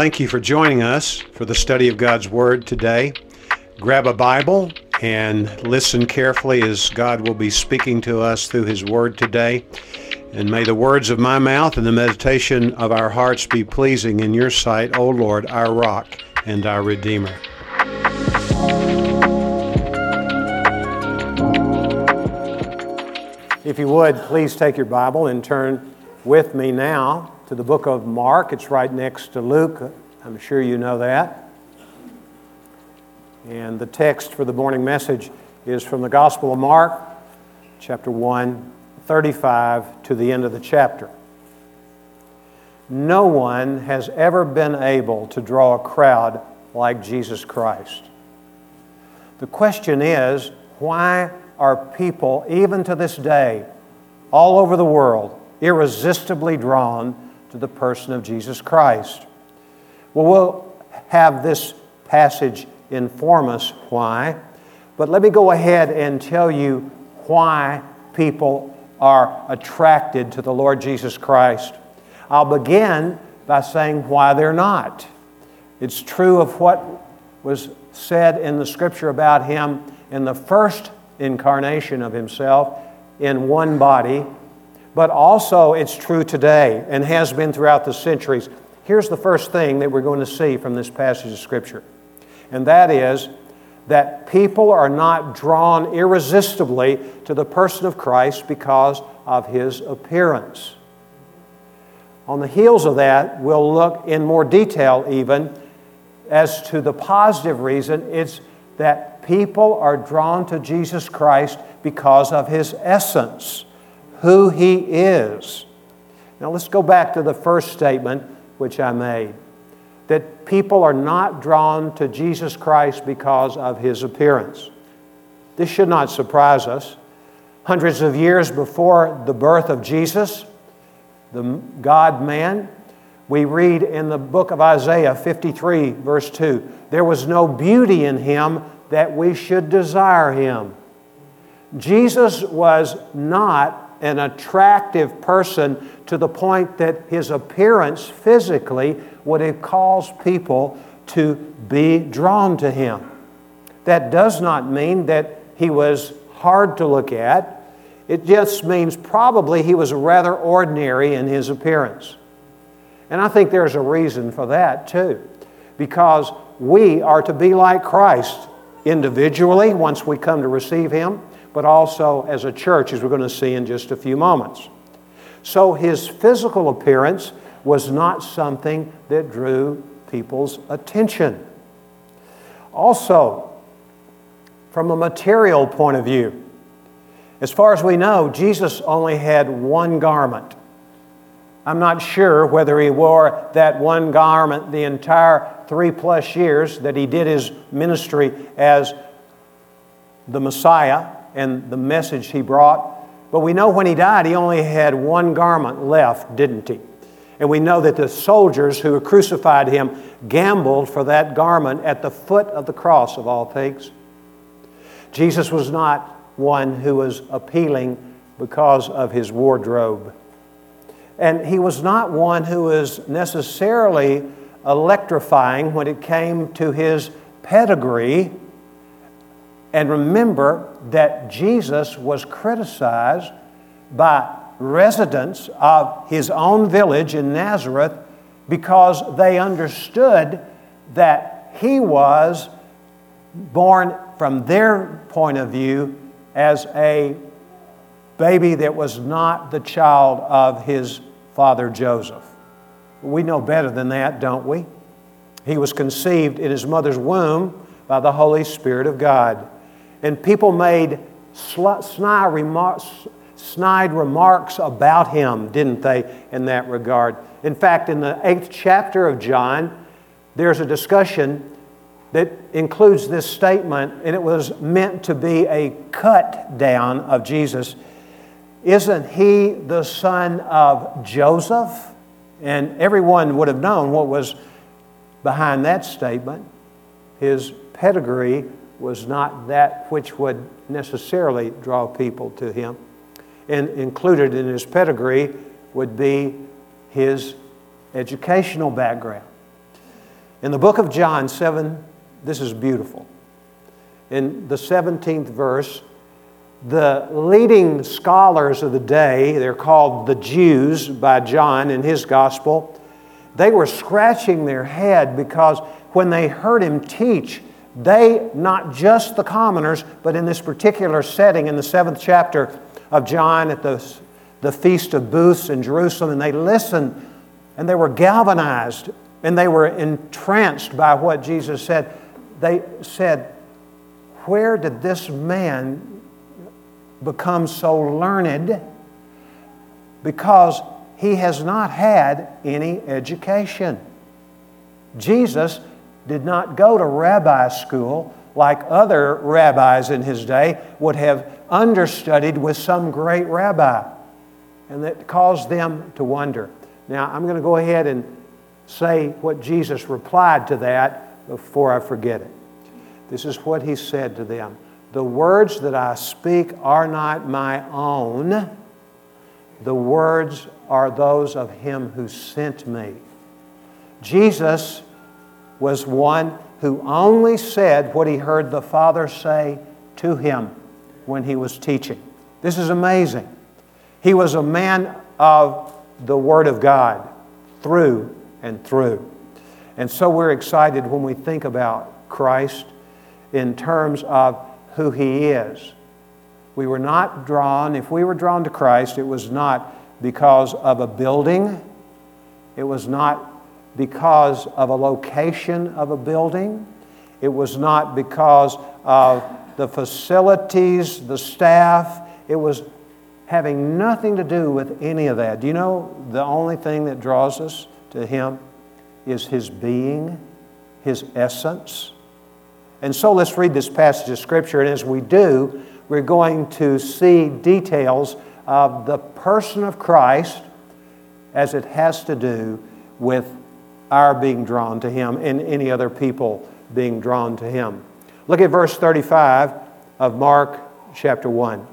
Thank you for joining us for the study of God's Word today. Grab a Bible and listen carefully as God will be speaking to us through His Word today. And may the words of my mouth and the meditation of our hearts be pleasing in your sight, O Lord, our rock and our Redeemer. If you would, please take your Bible and turn with me now to the book of Mark. It's right next to Luke. I'm sure you know that. And the text for the morning message is from the Gospel of Mark, chapter 1, 35 to the end of the chapter. No one has ever been able to draw a crowd like Jesus Christ. The question is why are people, even to this day, all over the world, irresistibly drawn to the person of Jesus Christ? Well, we'll have this passage inform us why, but let me go ahead and tell you why people are attracted to the Lord Jesus Christ. I'll begin by saying why they're not. It's true of what was said in the scripture about him in the first incarnation of himself in one body, but also it's true today and has been throughout the centuries. Here's the first thing that we're going to see from this passage of Scripture, and that is that people are not drawn irresistibly to the person of Christ because of his appearance. On the heels of that, we'll look in more detail even as to the positive reason it's that people are drawn to Jesus Christ because of his essence, who he is. Now let's go back to the first statement which I made that people are not drawn to Jesus Christ because of his appearance. This should not surprise us. Hundreds of years before the birth of Jesus, the God man, we read in the book of Isaiah 53, verse 2 there was no beauty in him that we should desire him. Jesus was not an attractive person to the point that his appearance physically would have caused people to be drawn to him. That does not mean that he was hard to look at. It just means probably he was rather ordinary in his appearance. And I think there's a reason for that too, because we are to be like Christ individually once we come to receive Him, but also as a church, as we're going to see in just a few moments. So his physical appearance was not something that drew people's attention. Also, from a material point of view, as far as we know, Jesus only had one garment. I'm not sure whether he wore that one garment the entire three plus years that he did his ministry as the Messiah and the message he brought. But we know when he died, he only had one garment left, didn't he? And we know that the soldiers who crucified him gambled for that garment at the foot of the cross, of all things. Jesus was not one who was appealing because of his wardrobe. And he was not one who was necessarily electrifying when it came to his pedigree. And remember that Jesus was criticized by residents of his own village in Nazareth because they understood that he was born from their point of view as a baby that was not the child of his father Joseph. We know better than that, don't we? He was conceived in his mother's womb by the Holy Spirit of God. And people made snide remarks, snide remarks about him, didn't they, in that regard? In fact, in the eighth chapter of John, there's a discussion that includes this statement, and it was meant to be a cut down of Jesus. Isn't he the son of Joseph? And everyone would have known what was behind that statement. His pedigree was not that which would necessarily draw people to him. And included in his pedigree would be his educational background. In the book of John 7, this is beautiful. In the 17th verse, the leading scholars of the day, they're called the Jews by John in his gospel, they were scratching their head because when they heard him teach, they, not just the commoners, but in this particular setting in the seventh chapter of John at the, the Feast of Booths in Jerusalem, and they listened and they were galvanized and they were entranced by what Jesus said. They said, Where did this man become so learned? Because he has not had any education. Jesus did not go to rabbi school like other rabbis in his day would have understudied with some great rabbi. And that caused them to wonder. Now, I'm going to go ahead and say what Jesus replied to that before I forget it. This is what he said to them The words that I speak are not my own, the words are those of him who sent me. Jesus was one who only said what he heard the Father say to him when he was teaching. This is amazing. He was a man of the Word of God through and through. And so we're excited when we think about Christ in terms of who He is. We were not drawn, if we were drawn to Christ, it was not because of a building, it was not because of a location of a building. It was not because of the facilities, the staff. It was having nothing to do with any of that. Do you know the only thing that draws us to Him is His being, His essence? And so let's read this passage of Scripture, and as we do, we're going to see details of the person of Christ as it has to do with our being drawn to Him and any other people being drawn to Him. Look at verse 35 of Mark chapter 1.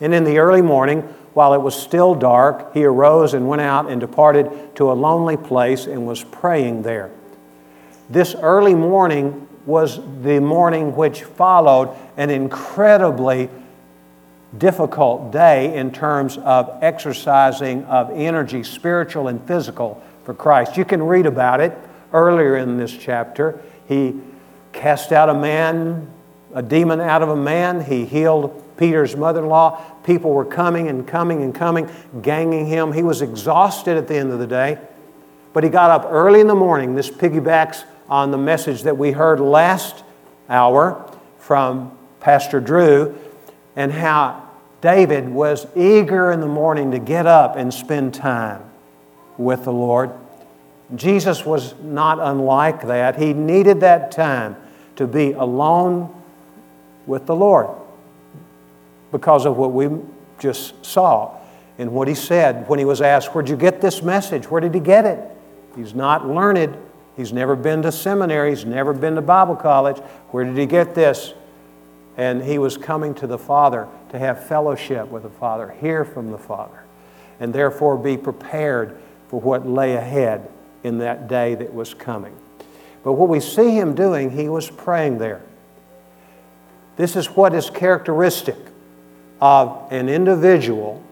And in the early morning, while it was still dark, he arose and went out and departed to a lonely place and was praying there. This early morning was the morning which followed an incredibly difficult day in terms of exercising of energy, spiritual and physical, for Christ. You can read about it earlier in this chapter. He cast out a man, a demon out of a man. He healed Peter's mother in law. People were coming and coming and coming, ganging him. He was exhausted at the end of the day. But he got up early in the morning. This piggybacks on the message that we heard last hour from Pastor Drew and how David was eager in the morning to get up and spend time with the Lord. Jesus was not unlike that. He needed that time to be alone with the Lord because of what we just saw and what he said when he was asked, Where'd you get this message? Where did he get it? He's not learned. He's never been to seminary. He's never been to Bible college. Where did he get this? And he was coming to the Father to have fellowship with the Father, hear from the Father, and therefore be prepared for what lay ahead in that day that was coming. But what we see him doing, he was praying there. This is what is characteristic of an individual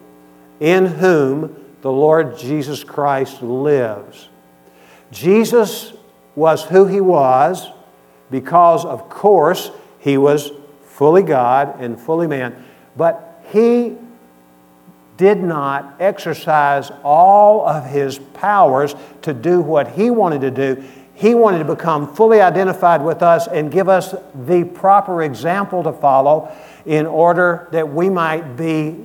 in whom the Lord Jesus Christ lives. Jesus was who he was because, of course, he was fully God and fully man, but he did not exercise all of his powers to do what he wanted to do. He wanted to become fully identified with us and give us the proper example to follow in order that we might be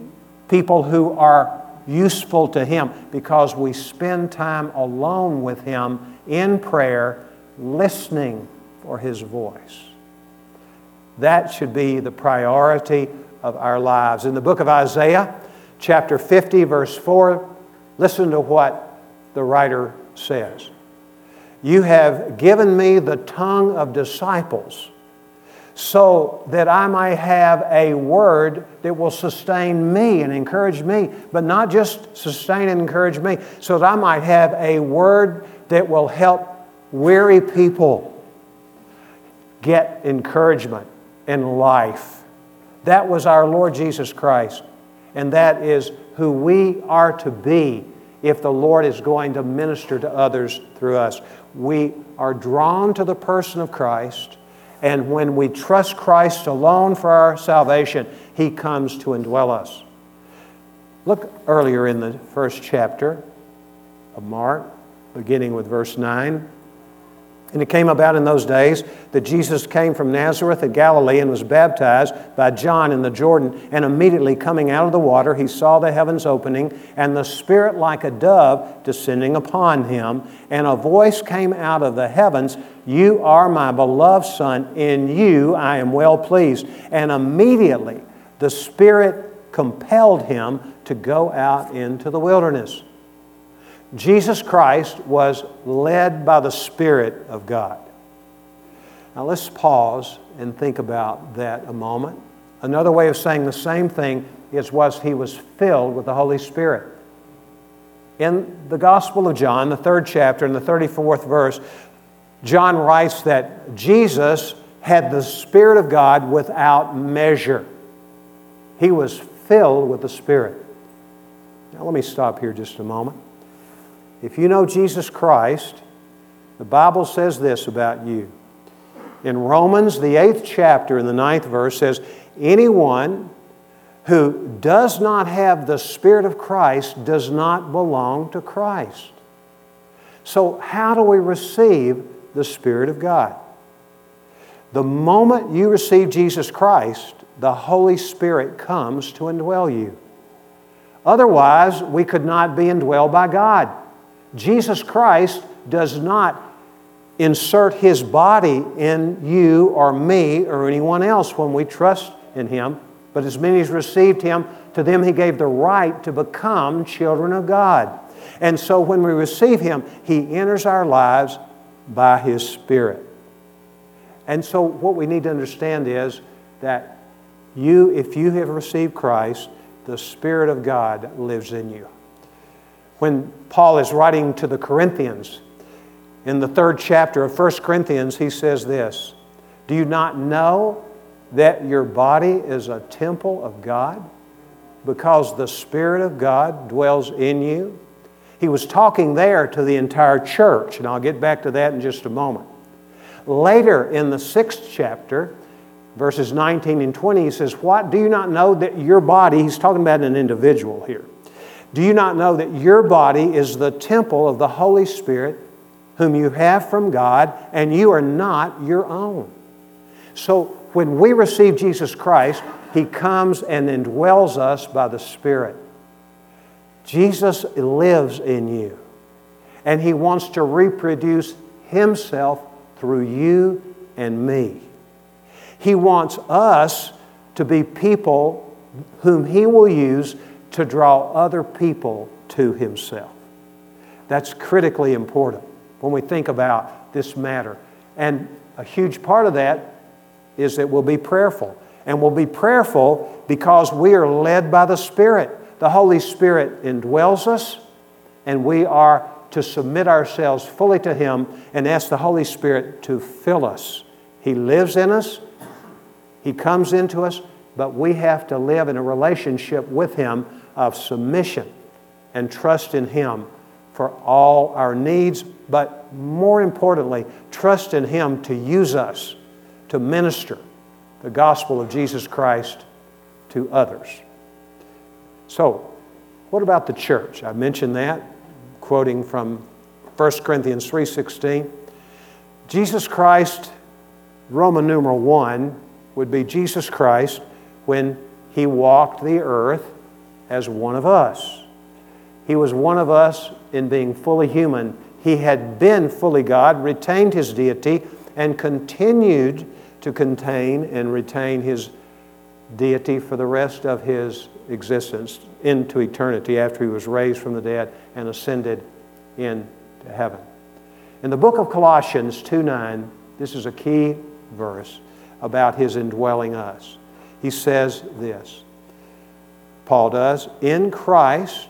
people who are useful to Him because we spend time alone with Him in prayer, listening for His voice. That should be the priority of our lives. In the book of Isaiah, chapter 50, verse 4, listen to what the writer says. You have given me the tongue of disciples so that I might have a word that will sustain me and encourage me, but not just sustain and encourage me, so that I might have a word that will help weary people get encouragement and life. That was our Lord Jesus Christ. And that is who we are to be if the Lord is going to minister to others through us. We are drawn to the person of Christ, and when we trust Christ alone for our salvation, He comes to indwell us. Look earlier in the first chapter of Mark, beginning with verse 9. And it came about in those days that Jesus came from Nazareth of Galilee and was baptized by John in the Jordan. And immediately coming out of the water, he saw the heavens opening and the Spirit like a dove descending upon him. And a voice came out of the heavens You are my beloved Son, in you I am well pleased. And immediately the Spirit compelled him to go out into the wilderness. Jesus Christ was led by the Spirit of God. Now let's pause and think about that a moment. Another way of saying the same thing is was he was filled with the Holy Spirit. In the Gospel of John, the third chapter, in the 34th verse, John writes that Jesus had the Spirit of God without measure. He was filled with the Spirit. Now, let me stop here just a moment. If you know Jesus Christ, the Bible says this about you. In Romans, the eighth chapter, in the ninth verse, says, Anyone who does not have the Spirit of Christ does not belong to Christ. So, how do we receive the Spirit of God? The moment you receive Jesus Christ, the Holy Spirit comes to indwell you. Otherwise, we could not be indwelled by God. Jesus Christ does not insert his body in you or me or anyone else when we trust in him, but as many as received him, to them he gave the right to become children of God. And so when we receive him, he enters our lives by his Spirit. And so what we need to understand is that you, if you have received Christ, the Spirit of God lives in you. When Paul is writing to the Corinthians, in the third chapter of 1 Corinthians, he says this Do you not know that your body is a temple of God? Because the Spirit of God dwells in you? He was talking there to the entire church, and I'll get back to that in just a moment. Later in the sixth chapter, verses 19 and 20, he says, What do you not know that your body, he's talking about an individual here, do you not know that your body is the temple of the Holy Spirit, whom you have from God, and you are not your own? So when we receive Jesus Christ, he comes and indwells us by the Spirit. Jesus lives in you, and he wants to reproduce himself through you and me. He wants us to be people whom He will use to draw other people to Himself. That's critically important when we think about this matter. And a huge part of that is that we'll be prayerful. And we'll be prayerful because we are led by the Spirit. The Holy Spirit indwells us, and we are to submit ourselves fully to Him and ask the Holy Spirit to fill us. He lives in us, he comes into us, but we have to live in a relationship with Him of submission and trust in Him for all our needs, but more importantly, trust in Him to use us to minister the gospel of Jesus Christ to others. So, what about the church? I mentioned that, quoting from 1 Corinthians 3:16. Jesus Christ, Roman numeral 1, would be Jesus Christ when he walked the earth as one of us. He was one of us in being fully human. He had been fully God, retained his deity, and continued to contain and retain his deity for the rest of his existence into eternity after he was raised from the dead and ascended into heaven. In the book of Colossians 2 9, this is a key verse about his indwelling us. He says this Paul does, in Christ,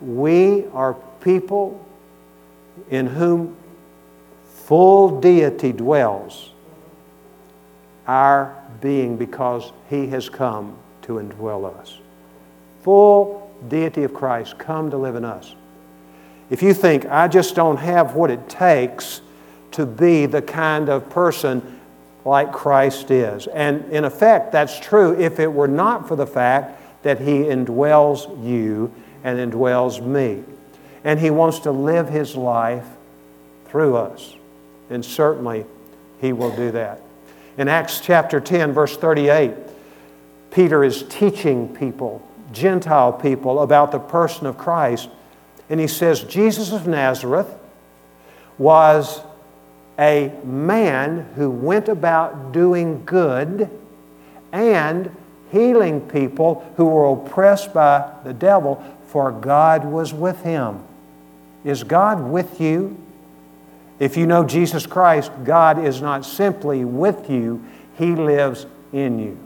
we are people in whom full deity dwells our being because he has come to indwell us. Full deity of Christ come to live in us. If you think, I just don't have what it takes to be the kind of person like Christ is. And in effect, that's true if it were not for the fact that He indwells you and indwells me. And He wants to live His life through us. And certainly, He will do that. In Acts chapter 10, verse 38, Peter is teaching people, Gentile people, about the person of Christ. And he says, Jesus of Nazareth was a man who went about doing good and healing people who were oppressed by the devil, for God was with him. Is God with you? If you know Jesus Christ, God is not simply with you, He lives in you.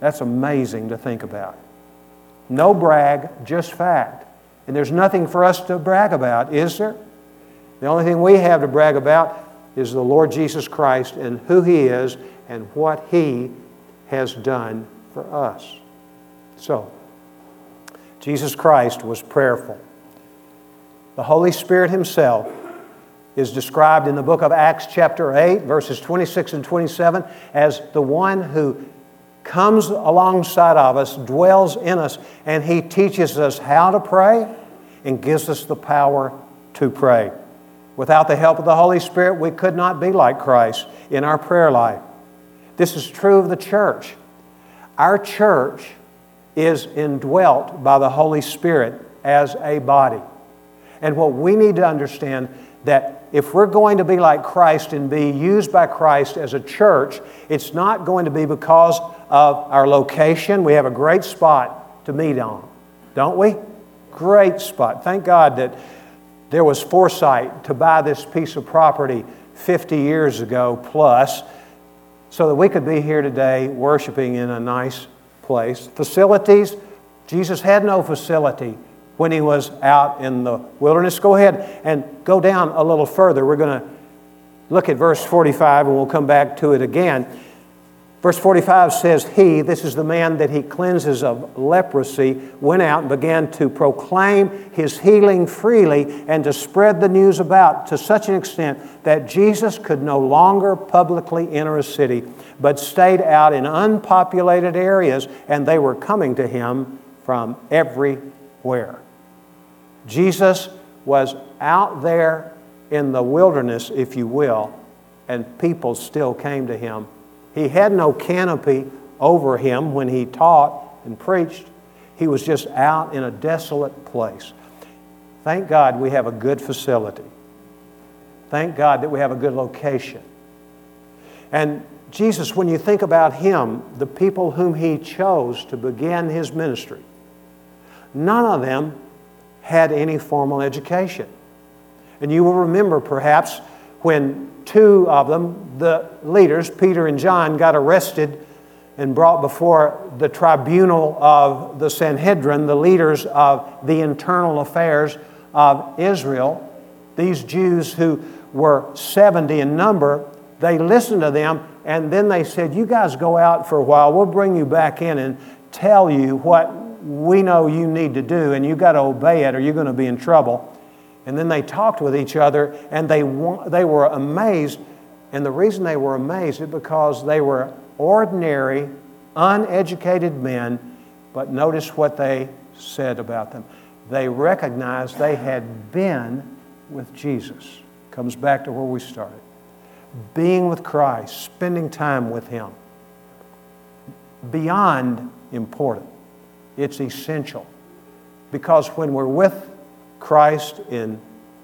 That's amazing to think about. No brag, just fact. And there's nothing for us to brag about, is there? The only thing we have to brag about is the Lord Jesus Christ and who He is and what He has done for us. So, Jesus Christ was prayerful. The Holy Spirit Himself is described in the book of Acts, chapter 8, verses 26 and 27, as the one who comes alongside of us, dwells in us, and He teaches us how to pray and gives us the power to pray. Without the help of the Holy Spirit, we could not be like Christ in our prayer life. This is true of the church. Our church is indwelt by the Holy Spirit as a body. And what we need to understand that if we're going to be like Christ and be used by Christ as a church, it's not going to be because of our location. We have a great spot to meet on, don't we? Great spot. Thank God that there was foresight to buy this piece of property 50 years ago plus so that we could be here today worshiping in a nice place. Facilities, Jesus had no facility when he was out in the wilderness. Go ahead and go down a little further. We're going to look at verse 45 and we'll come back to it again. Verse 45 says, He, this is the man that he cleanses of leprosy, went out and began to proclaim his healing freely and to spread the news about to such an extent that Jesus could no longer publicly enter a city, but stayed out in unpopulated areas, and they were coming to him from everywhere. Jesus was out there in the wilderness, if you will, and people still came to him. He had no canopy over him when he taught and preached. He was just out in a desolate place. Thank God we have a good facility. Thank God that we have a good location. And Jesus, when you think about him, the people whom he chose to begin his ministry, none of them had any formal education. And you will remember perhaps when two of them, the leaders, Peter and John, got arrested and brought before the tribunal of the Sanhedrin, the leaders of the internal affairs of Israel. These Jews who were 70 in number, they listened to them and then they said, You guys go out for a while, we'll bring you back in and tell you what we know you need to do, and you've got to obey it or you're going to be in trouble. And then they talked with each other and they, they were amazed. And the reason they were amazed is because they were ordinary, uneducated men, but notice what they said about them. They recognized they had been with Jesus. Comes back to where we started. Being with Christ, spending time with Him. Beyond important. It's essential. Because when we're with Christ in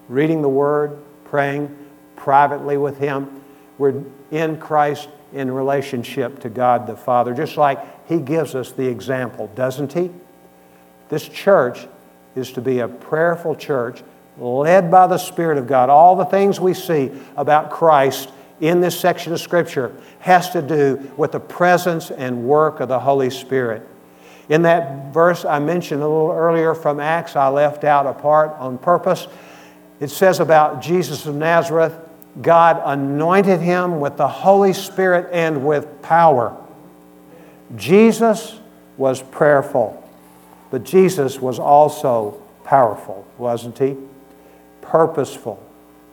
reading the Word, praying privately with Him, we're in Christ in relationship to God the Father, just like He gives us the example, doesn't He? This church is to be a prayerful church led by the Spirit of God. All the things we see about Christ in this section of Scripture has to do with the presence and work of the Holy Spirit. In that verse I mentioned a little earlier from Acts, I left out a part on purpose. It says about Jesus of Nazareth, God anointed him with the Holy Spirit and with power. Jesus was prayerful, but Jesus was also powerful, wasn't he? Purposeful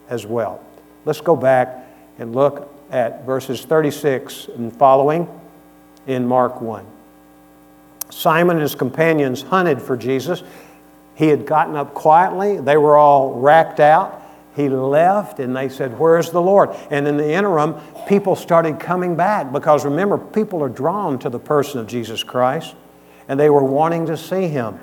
as well. Let's go back and look at verses 36 and following in Mark 1. Simon and his companions hunted for Jesus. He had gotten up quietly, they were all racked out. He left and they said, Where's the Lord? And in the interim, people started coming back because remember, people are drawn to the person of Jesus Christ and they were wanting to see him.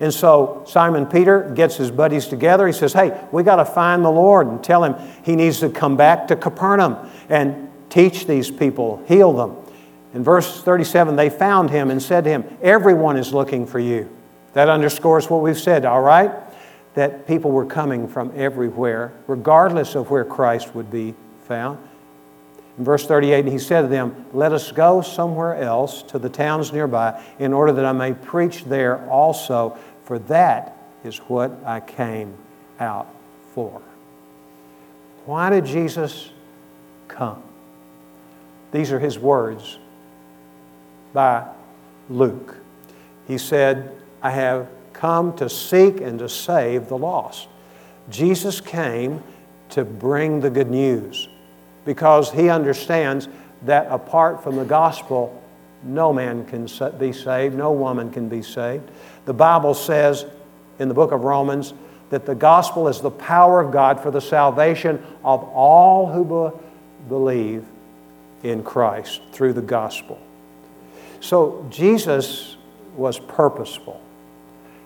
And so Simon Peter gets his buddies together. He says, Hey, we got to find the Lord and tell him he needs to come back to Capernaum and teach these people, heal them. In verse 37, they found him and said to him, Everyone is looking for you. That underscores what we've said, all right? That people were coming from everywhere, regardless of where Christ would be found. In verse 38, he said to them, Let us go somewhere else to the towns nearby, in order that I may preach there also, for that is what I came out for. Why did Jesus come? These are his words by Luke. He said, I have come to seek and to save the lost. Jesus came to bring the good news because he understands that apart from the gospel, no man can be saved, no woman can be saved. The Bible says in the book of Romans that the gospel is the power of God for the salvation of all who be- believe in Christ through the gospel. So Jesus was purposeful.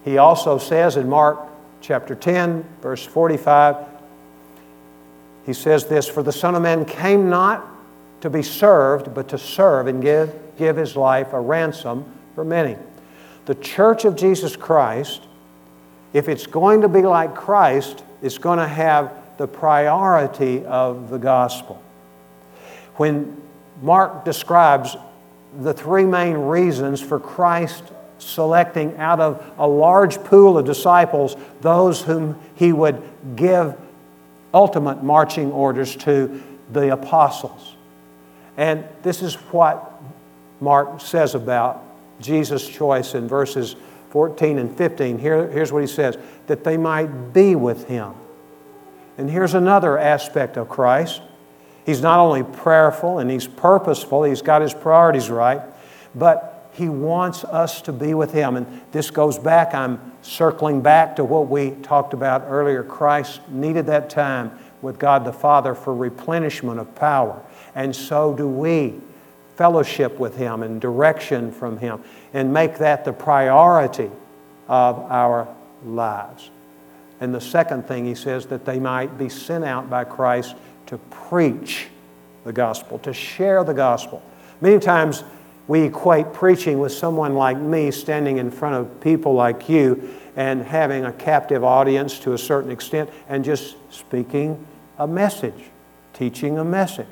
He also says in Mark chapter 10, verse 45, he says this For the Son of Man came not to be served, but to serve and give, give his life a ransom for many. The church of Jesus Christ, if it's going to be like Christ, it's going to have the priority of the gospel. When Mark describes the three main reasons for Christ selecting out of a large pool of disciples those whom he would give ultimate marching orders to the apostles. And this is what Mark says about Jesus' choice in verses 14 and 15. Here, here's what he says that they might be with him. And here's another aspect of Christ. He's not only prayerful and he's purposeful, he's got his priorities right, but he wants us to be with him. And this goes back, I'm circling back to what we talked about earlier. Christ needed that time with God the Father for replenishment of power. And so do we fellowship with Him and direction from Him and make that the priority of our lives. And the second thing he says, that they might be sent out by Christ to preach the gospel, to share the gospel. Many times we equate preaching with someone like me standing in front of people like you and having a captive audience to a certain extent and just speaking a message, teaching a message.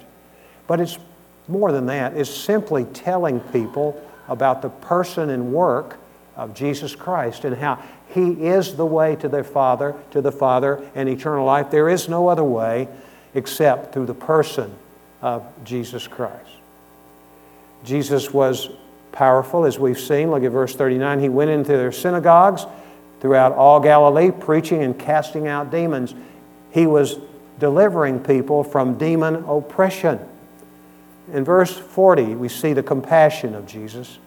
But it's more than that, it's simply telling people about the person and work of Jesus Christ and how He is the way to their Father, to the Father and eternal life. There is no other way except through the person of Jesus Christ. Jesus was powerful, as we've seen. Look at verse 39. He went into their synagogues throughout all Galilee, preaching and casting out demons. He was delivering people from demon oppression. In verse 40, we see the compassion of Jesus.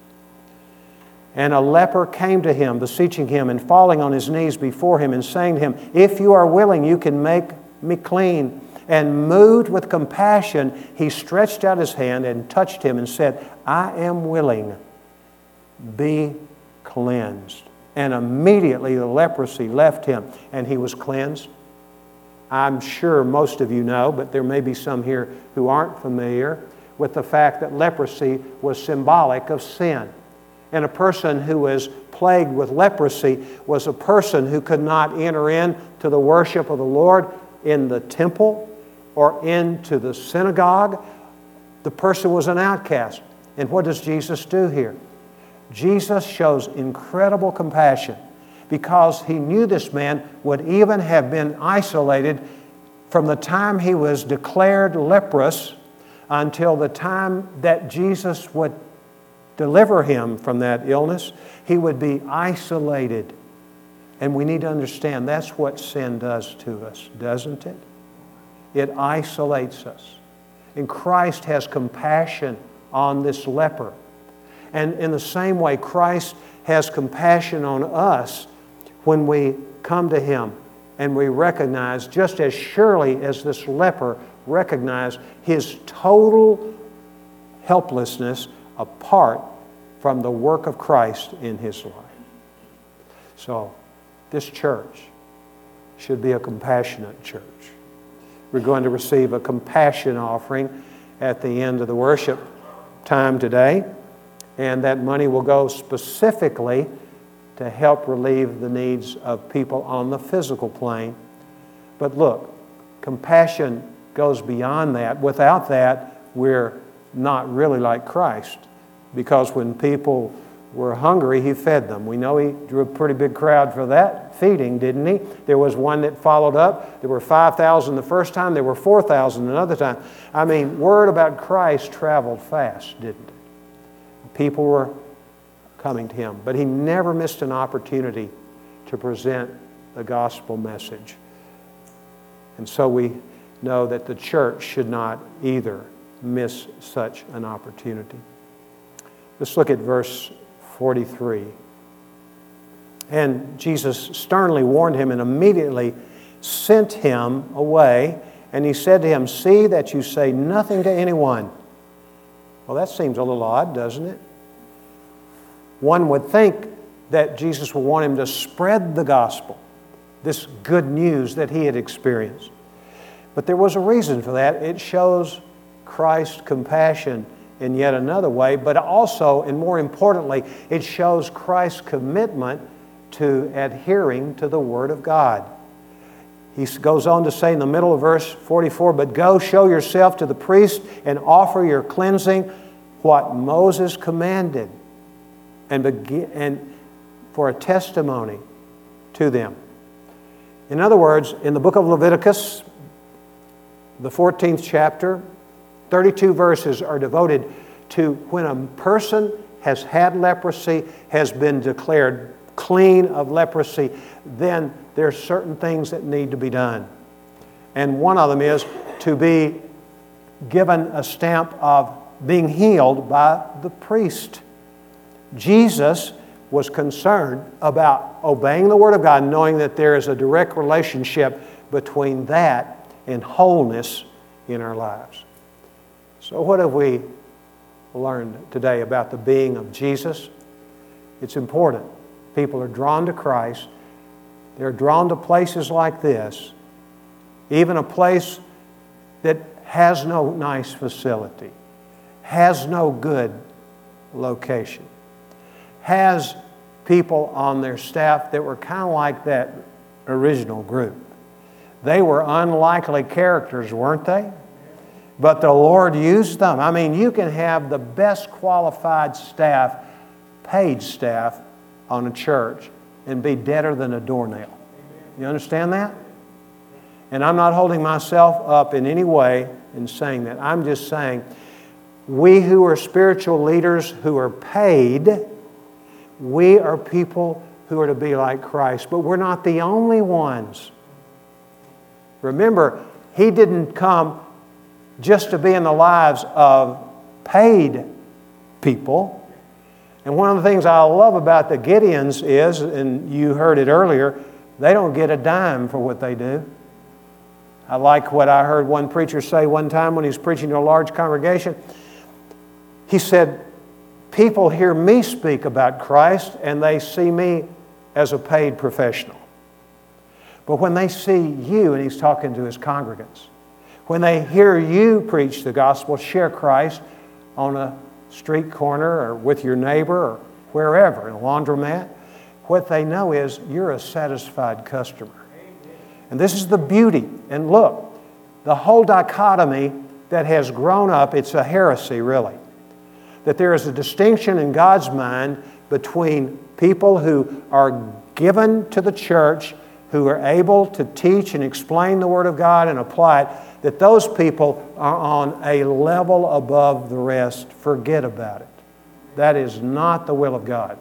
And a leper came to him, beseeching him and falling on his knees before him and saying to him, If you are willing, you can make me clean. And moved with compassion, he stretched out his hand and touched him and said, I am willing, be cleansed. And immediately the leprosy left him and he was cleansed. I'm sure most of you know, but there may be some here who aren't familiar with the fact that leprosy was symbolic of sin. And a person who was plagued with leprosy was a person who could not enter into the worship of the Lord in the temple or into the synagogue. The person was an outcast. And what does Jesus do here? Jesus shows incredible compassion because he knew this man would even have been isolated from the time he was declared leprous until the time that Jesus would deliver him from that illness, he would be isolated. And we need to understand that's what sin does to us, doesn't it? It isolates us. And Christ has compassion on this leper. And in the same way, Christ has compassion on us when we come to Him and we recognize, just as surely as this leper recognized his total helplessness apart from the work of Christ in his life. So, this church should be a compassionate church. We're going to receive a compassion offering at the end of the worship time today, and that money will go specifically to help relieve the needs of people on the physical plane. But look, compassion goes beyond that. Without that, we're not really like Christ. Because when people were hungry, he fed them. We know he drew a pretty big crowd for that feeding, didn't he? There was one that followed up. There were 5,000 the first time, there were 4,000 another time. I mean, word about Christ traveled fast, didn't it? People were coming to him, but he never missed an opportunity to present the gospel message. And so we know that the church should not either miss such an opportunity. Let's look at verse 43. And Jesus sternly warned him and immediately sent him away. And he said to him, See that you say nothing to anyone. Well, that seems a little odd, doesn't it? One would think that Jesus would want him to spread the gospel, this good news that he had experienced. But there was a reason for that. It shows Christ's compassion in yet another way, but also, and more importantly, it shows Christ's commitment to adhering to the Word of God. He goes on to say in the middle of verse 44 But go show yourself to the priest and offer your cleansing, what Moses commanded, and, begin, and for a testimony to them. In other words, in the book of Leviticus, the 14th chapter, 32 verses are devoted to when a person has had leprosy, has been declared clean of leprosy, then there's certain things that need to be done. And one of them is to be given a stamp of being healed by the priest. Jesus was concerned about obeying the Word of God, knowing that there is a direct relationship between that and wholeness in our lives. So, what have we learned today about the being of Jesus? It's important. People are drawn to Christ, they're drawn to places like this, even a place that has no nice facility, has no good location, has people on their staff that were kind of like that original group. They were unlikely characters, weren't they? But the Lord used them. I mean, you can have the best qualified staff, paid staff, on a church and be deader than a doornail. You understand that? And I'm not holding myself up in any way in saying that. I'm just saying we who are spiritual leaders who are paid, we are people who are to be like Christ. But we're not the only ones. Remember, He didn't come just to be in the lives of paid people. And one of the things I love about the Gideons is, and you heard it earlier, they don't get a dime for what they do. I like what I heard one preacher say one time when he was preaching to a large congregation. He said, People hear me speak about Christ and they see me as a paid professional. But when they see you, and he's talking to his congregants, when they hear you preach the gospel, share Christ on a street corner or with your neighbor or wherever, in a laundromat, what they know is you're a satisfied customer. And this is the beauty. And look, the whole dichotomy that has grown up, it's a heresy, really. That there is a distinction in God's mind between people who are given to the church who are able to teach and explain the Word of God and apply it, that those people are on a level above the rest. Forget about it. That is not the will of God.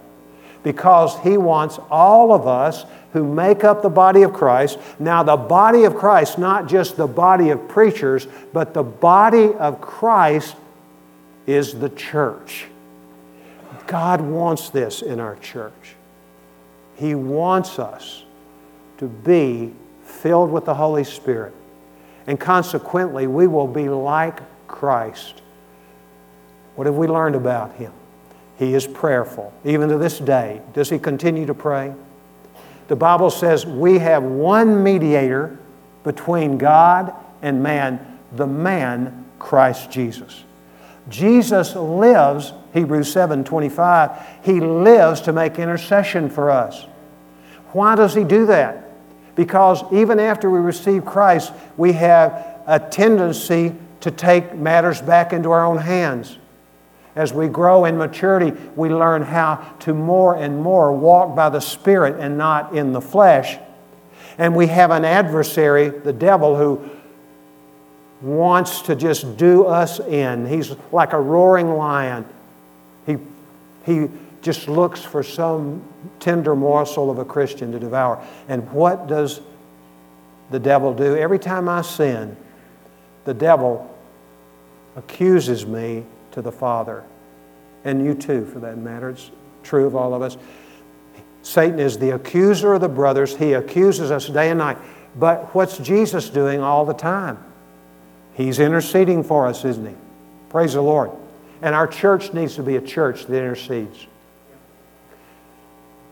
Because He wants all of us who make up the body of Christ. Now, the body of Christ, not just the body of preachers, but the body of Christ is the church. God wants this in our church. He wants us to be filled with the Holy Spirit. And consequently, we will be like Christ. What have we learned about him? He is prayerful. Even to this day, does he continue to pray? The Bible says we have one mediator between God and man, the man, Christ Jesus. Jesus lives, Hebrews 7 25, he lives to make intercession for us. Why does he do that? Because even after we receive Christ, we have a tendency to take matters back into our own hands. As we grow in maturity, we learn how to more and more walk by the Spirit and not in the flesh. And we have an adversary, the devil, who wants to just do us in. He's like a roaring lion. He, he just looks for some tender morsel of a Christian to devour. And what does the devil do? Every time I sin, the devil accuses me to the Father. And you too, for that matter. It's true of all of us. Satan is the accuser of the brothers. He accuses us day and night. But what's Jesus doing all the time? He's interceding for us, isn't he? Praise the Lord. And our church needs to be a church that intercedes.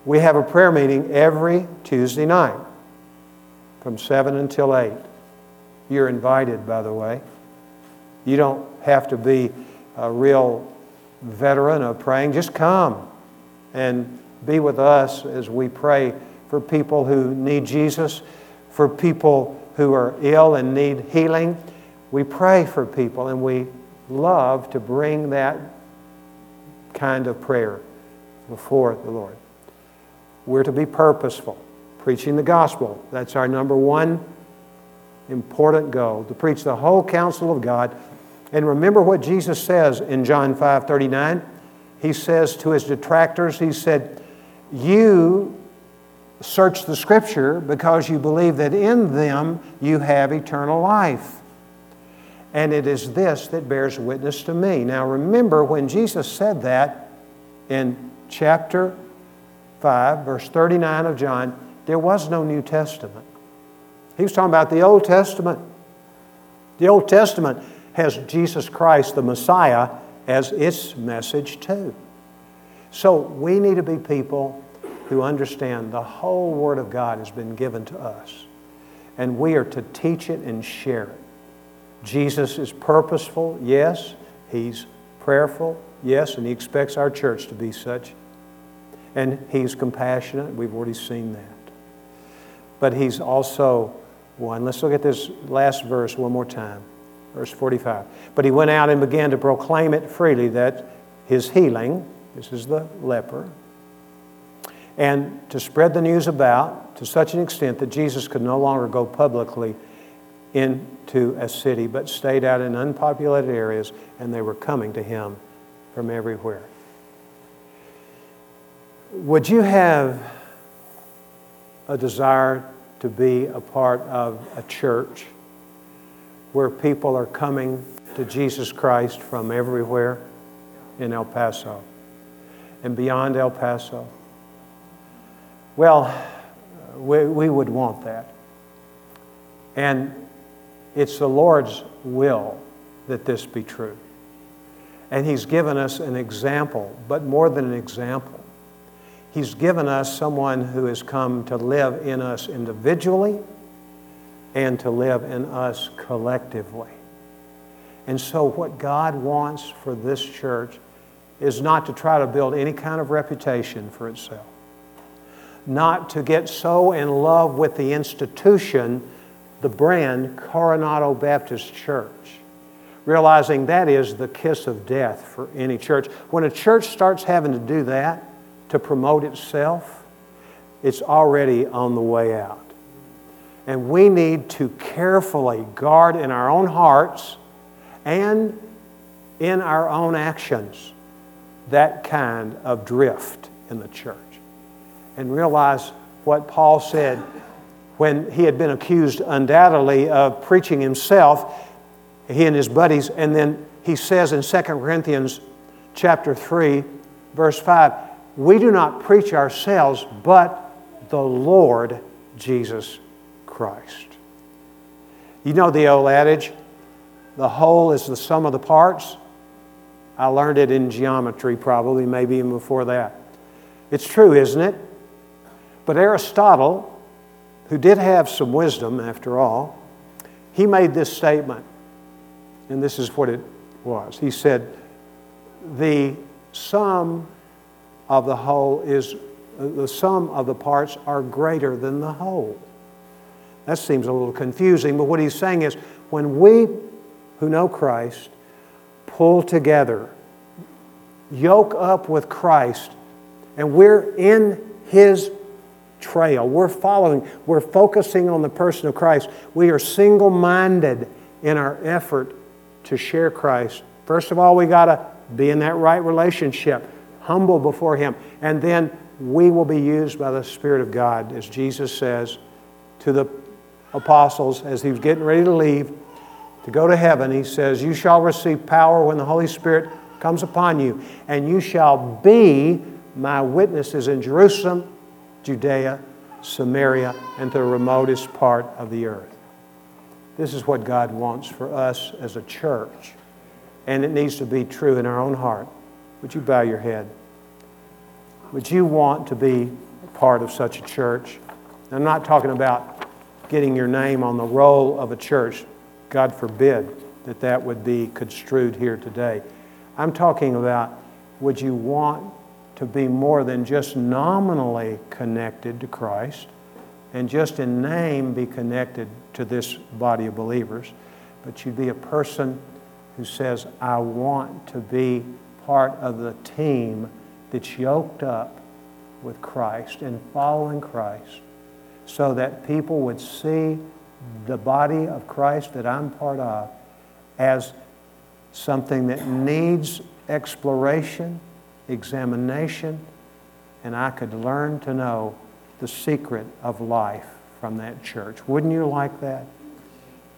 We have a prayer meeting every Tuesday night from 7 until 8. You're invited, by the way. You don't have to be a real veteran of praying. Just come and be with us as we pray for people who need Jesus, for people who are ill and need healing. We pray for people and we love to bring that kind of prayer before the Lord. We're to be purposeful, preaching the gospel. That's our number one important goal to preach the whole counsel of God. And remember what Jesus says in John 5 39. He says to his detractors, He said, You search the scripture because you believe that in them you have eternal life. And it is this that bears witness to me. Now remember, when Jesus said that in chapter 5, verse 39 of John, there was no New Testament. He was talking about the Old Testament. The Old Testament has Jesus Christ, the Messiah, as its message too. So we need to be people who understand the whole Word of God has been given to us, and we are to teach it and share it. Jesus is purposeful, yes. He's prayerful, yes, and He expects our church to be such. And He's compassionate. We've already seen that. But He's also one. Let's look at this last verse one more time. Verse 45. But He went out and began to proclaim it freely that His healing, this is the leper, and to spread the news about to such an extent that Jesus could no longer go publicly into a city, but stayed out in unpopulated areas, and they were coming to him from everywhere. Would you have a desire to be a part of a church where people are coming to Jesus Christ from everywhere in El Paso and beyond El Paso? Well, we, we would want that. And it's the Lord's will that this be true. And He's given us an example, but more than an example. He's given us someone who has come to live in us individually and to live in us collectively. And so, what God wants for this church is not to try to build any kind of reputation for itself, not to get so in love with the institution the brand Coronado Baptist Church, realizing that is the kiss of death for any church. When a church starts having to do that to promote itself, it's already on the way out. And we need to carefully guard in our own hearts and in our own actions that kind of drift in the church. And realize what Paul said when he had been accused undoubtedly of preaching himself, he and his buddies, and then he says in 2 Corinthians chapter 3, verse 5, we do not preach ourselves, but the Lord Jesus Christ. You know the old adage, the whole is the sum of the parts? I learned it in geometry, probably, maybe even before that. It's true, isn't it? But Aristotle, who did have some wisdom after all, he made this statement, and this is what it was. He said, The sum of the whole is, the sum of the parts are greater than the whole. That seems a little confusing, but what he's saying is when we who know Christ pull together, yoke up with Christ, and we're in his trail. We're following, we're focusing on the person of Christ. We are single minded in our effort to share Christ. First of all, we got to be in that right relationship, humble before Him. And then we will be used by the Spirit of God, as Jesus says to the apostles as He was getting ready to leave to go to heaven. He says, You shall receive power when the Holy Spirit comes upon you, and you shall be my witnesses in Jerusalem Judea, Samaria, and the remotest part of the earth. This is what God wants for us as a church, and it needs to be true in our own heart. Would you bow your head? Would you want to be part of such a church? I'm not talking about getting your name on the roll of a church. God forbid that that would be construed here today. I'm talking about would you want to be more than just nominally connected to Christ and just in name be connected to this body of believers, but you'd be a person who says, I want to be part of the team that's yoked up with Christ and following Christ so that people would see the body of Christ that I'm part of as something that needs exploration examination, and I could learn to know the secret of life from that church. Wouldn't you like that?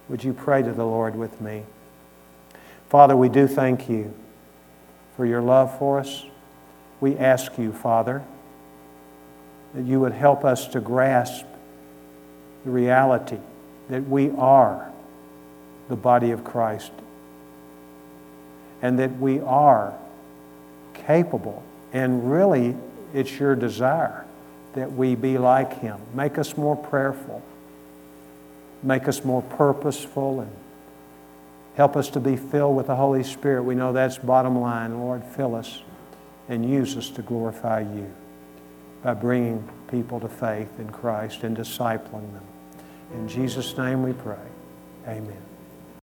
Would you pray to the Lord with me? Father, we do thank you for your love for us. We ask you, Father, that you would help us to grasp the reality that we are the body of Christ and that we are capable. And really, it's your desire that we be like Him. Make us more prayerful, make us more purposeful, and help us to be filled with the Holy Spirit. We know that's bottom line. Lord, fill us and use us to glorify you by bringing people to faith in Christ and discipling them. In Jesus' name we pray. Amen.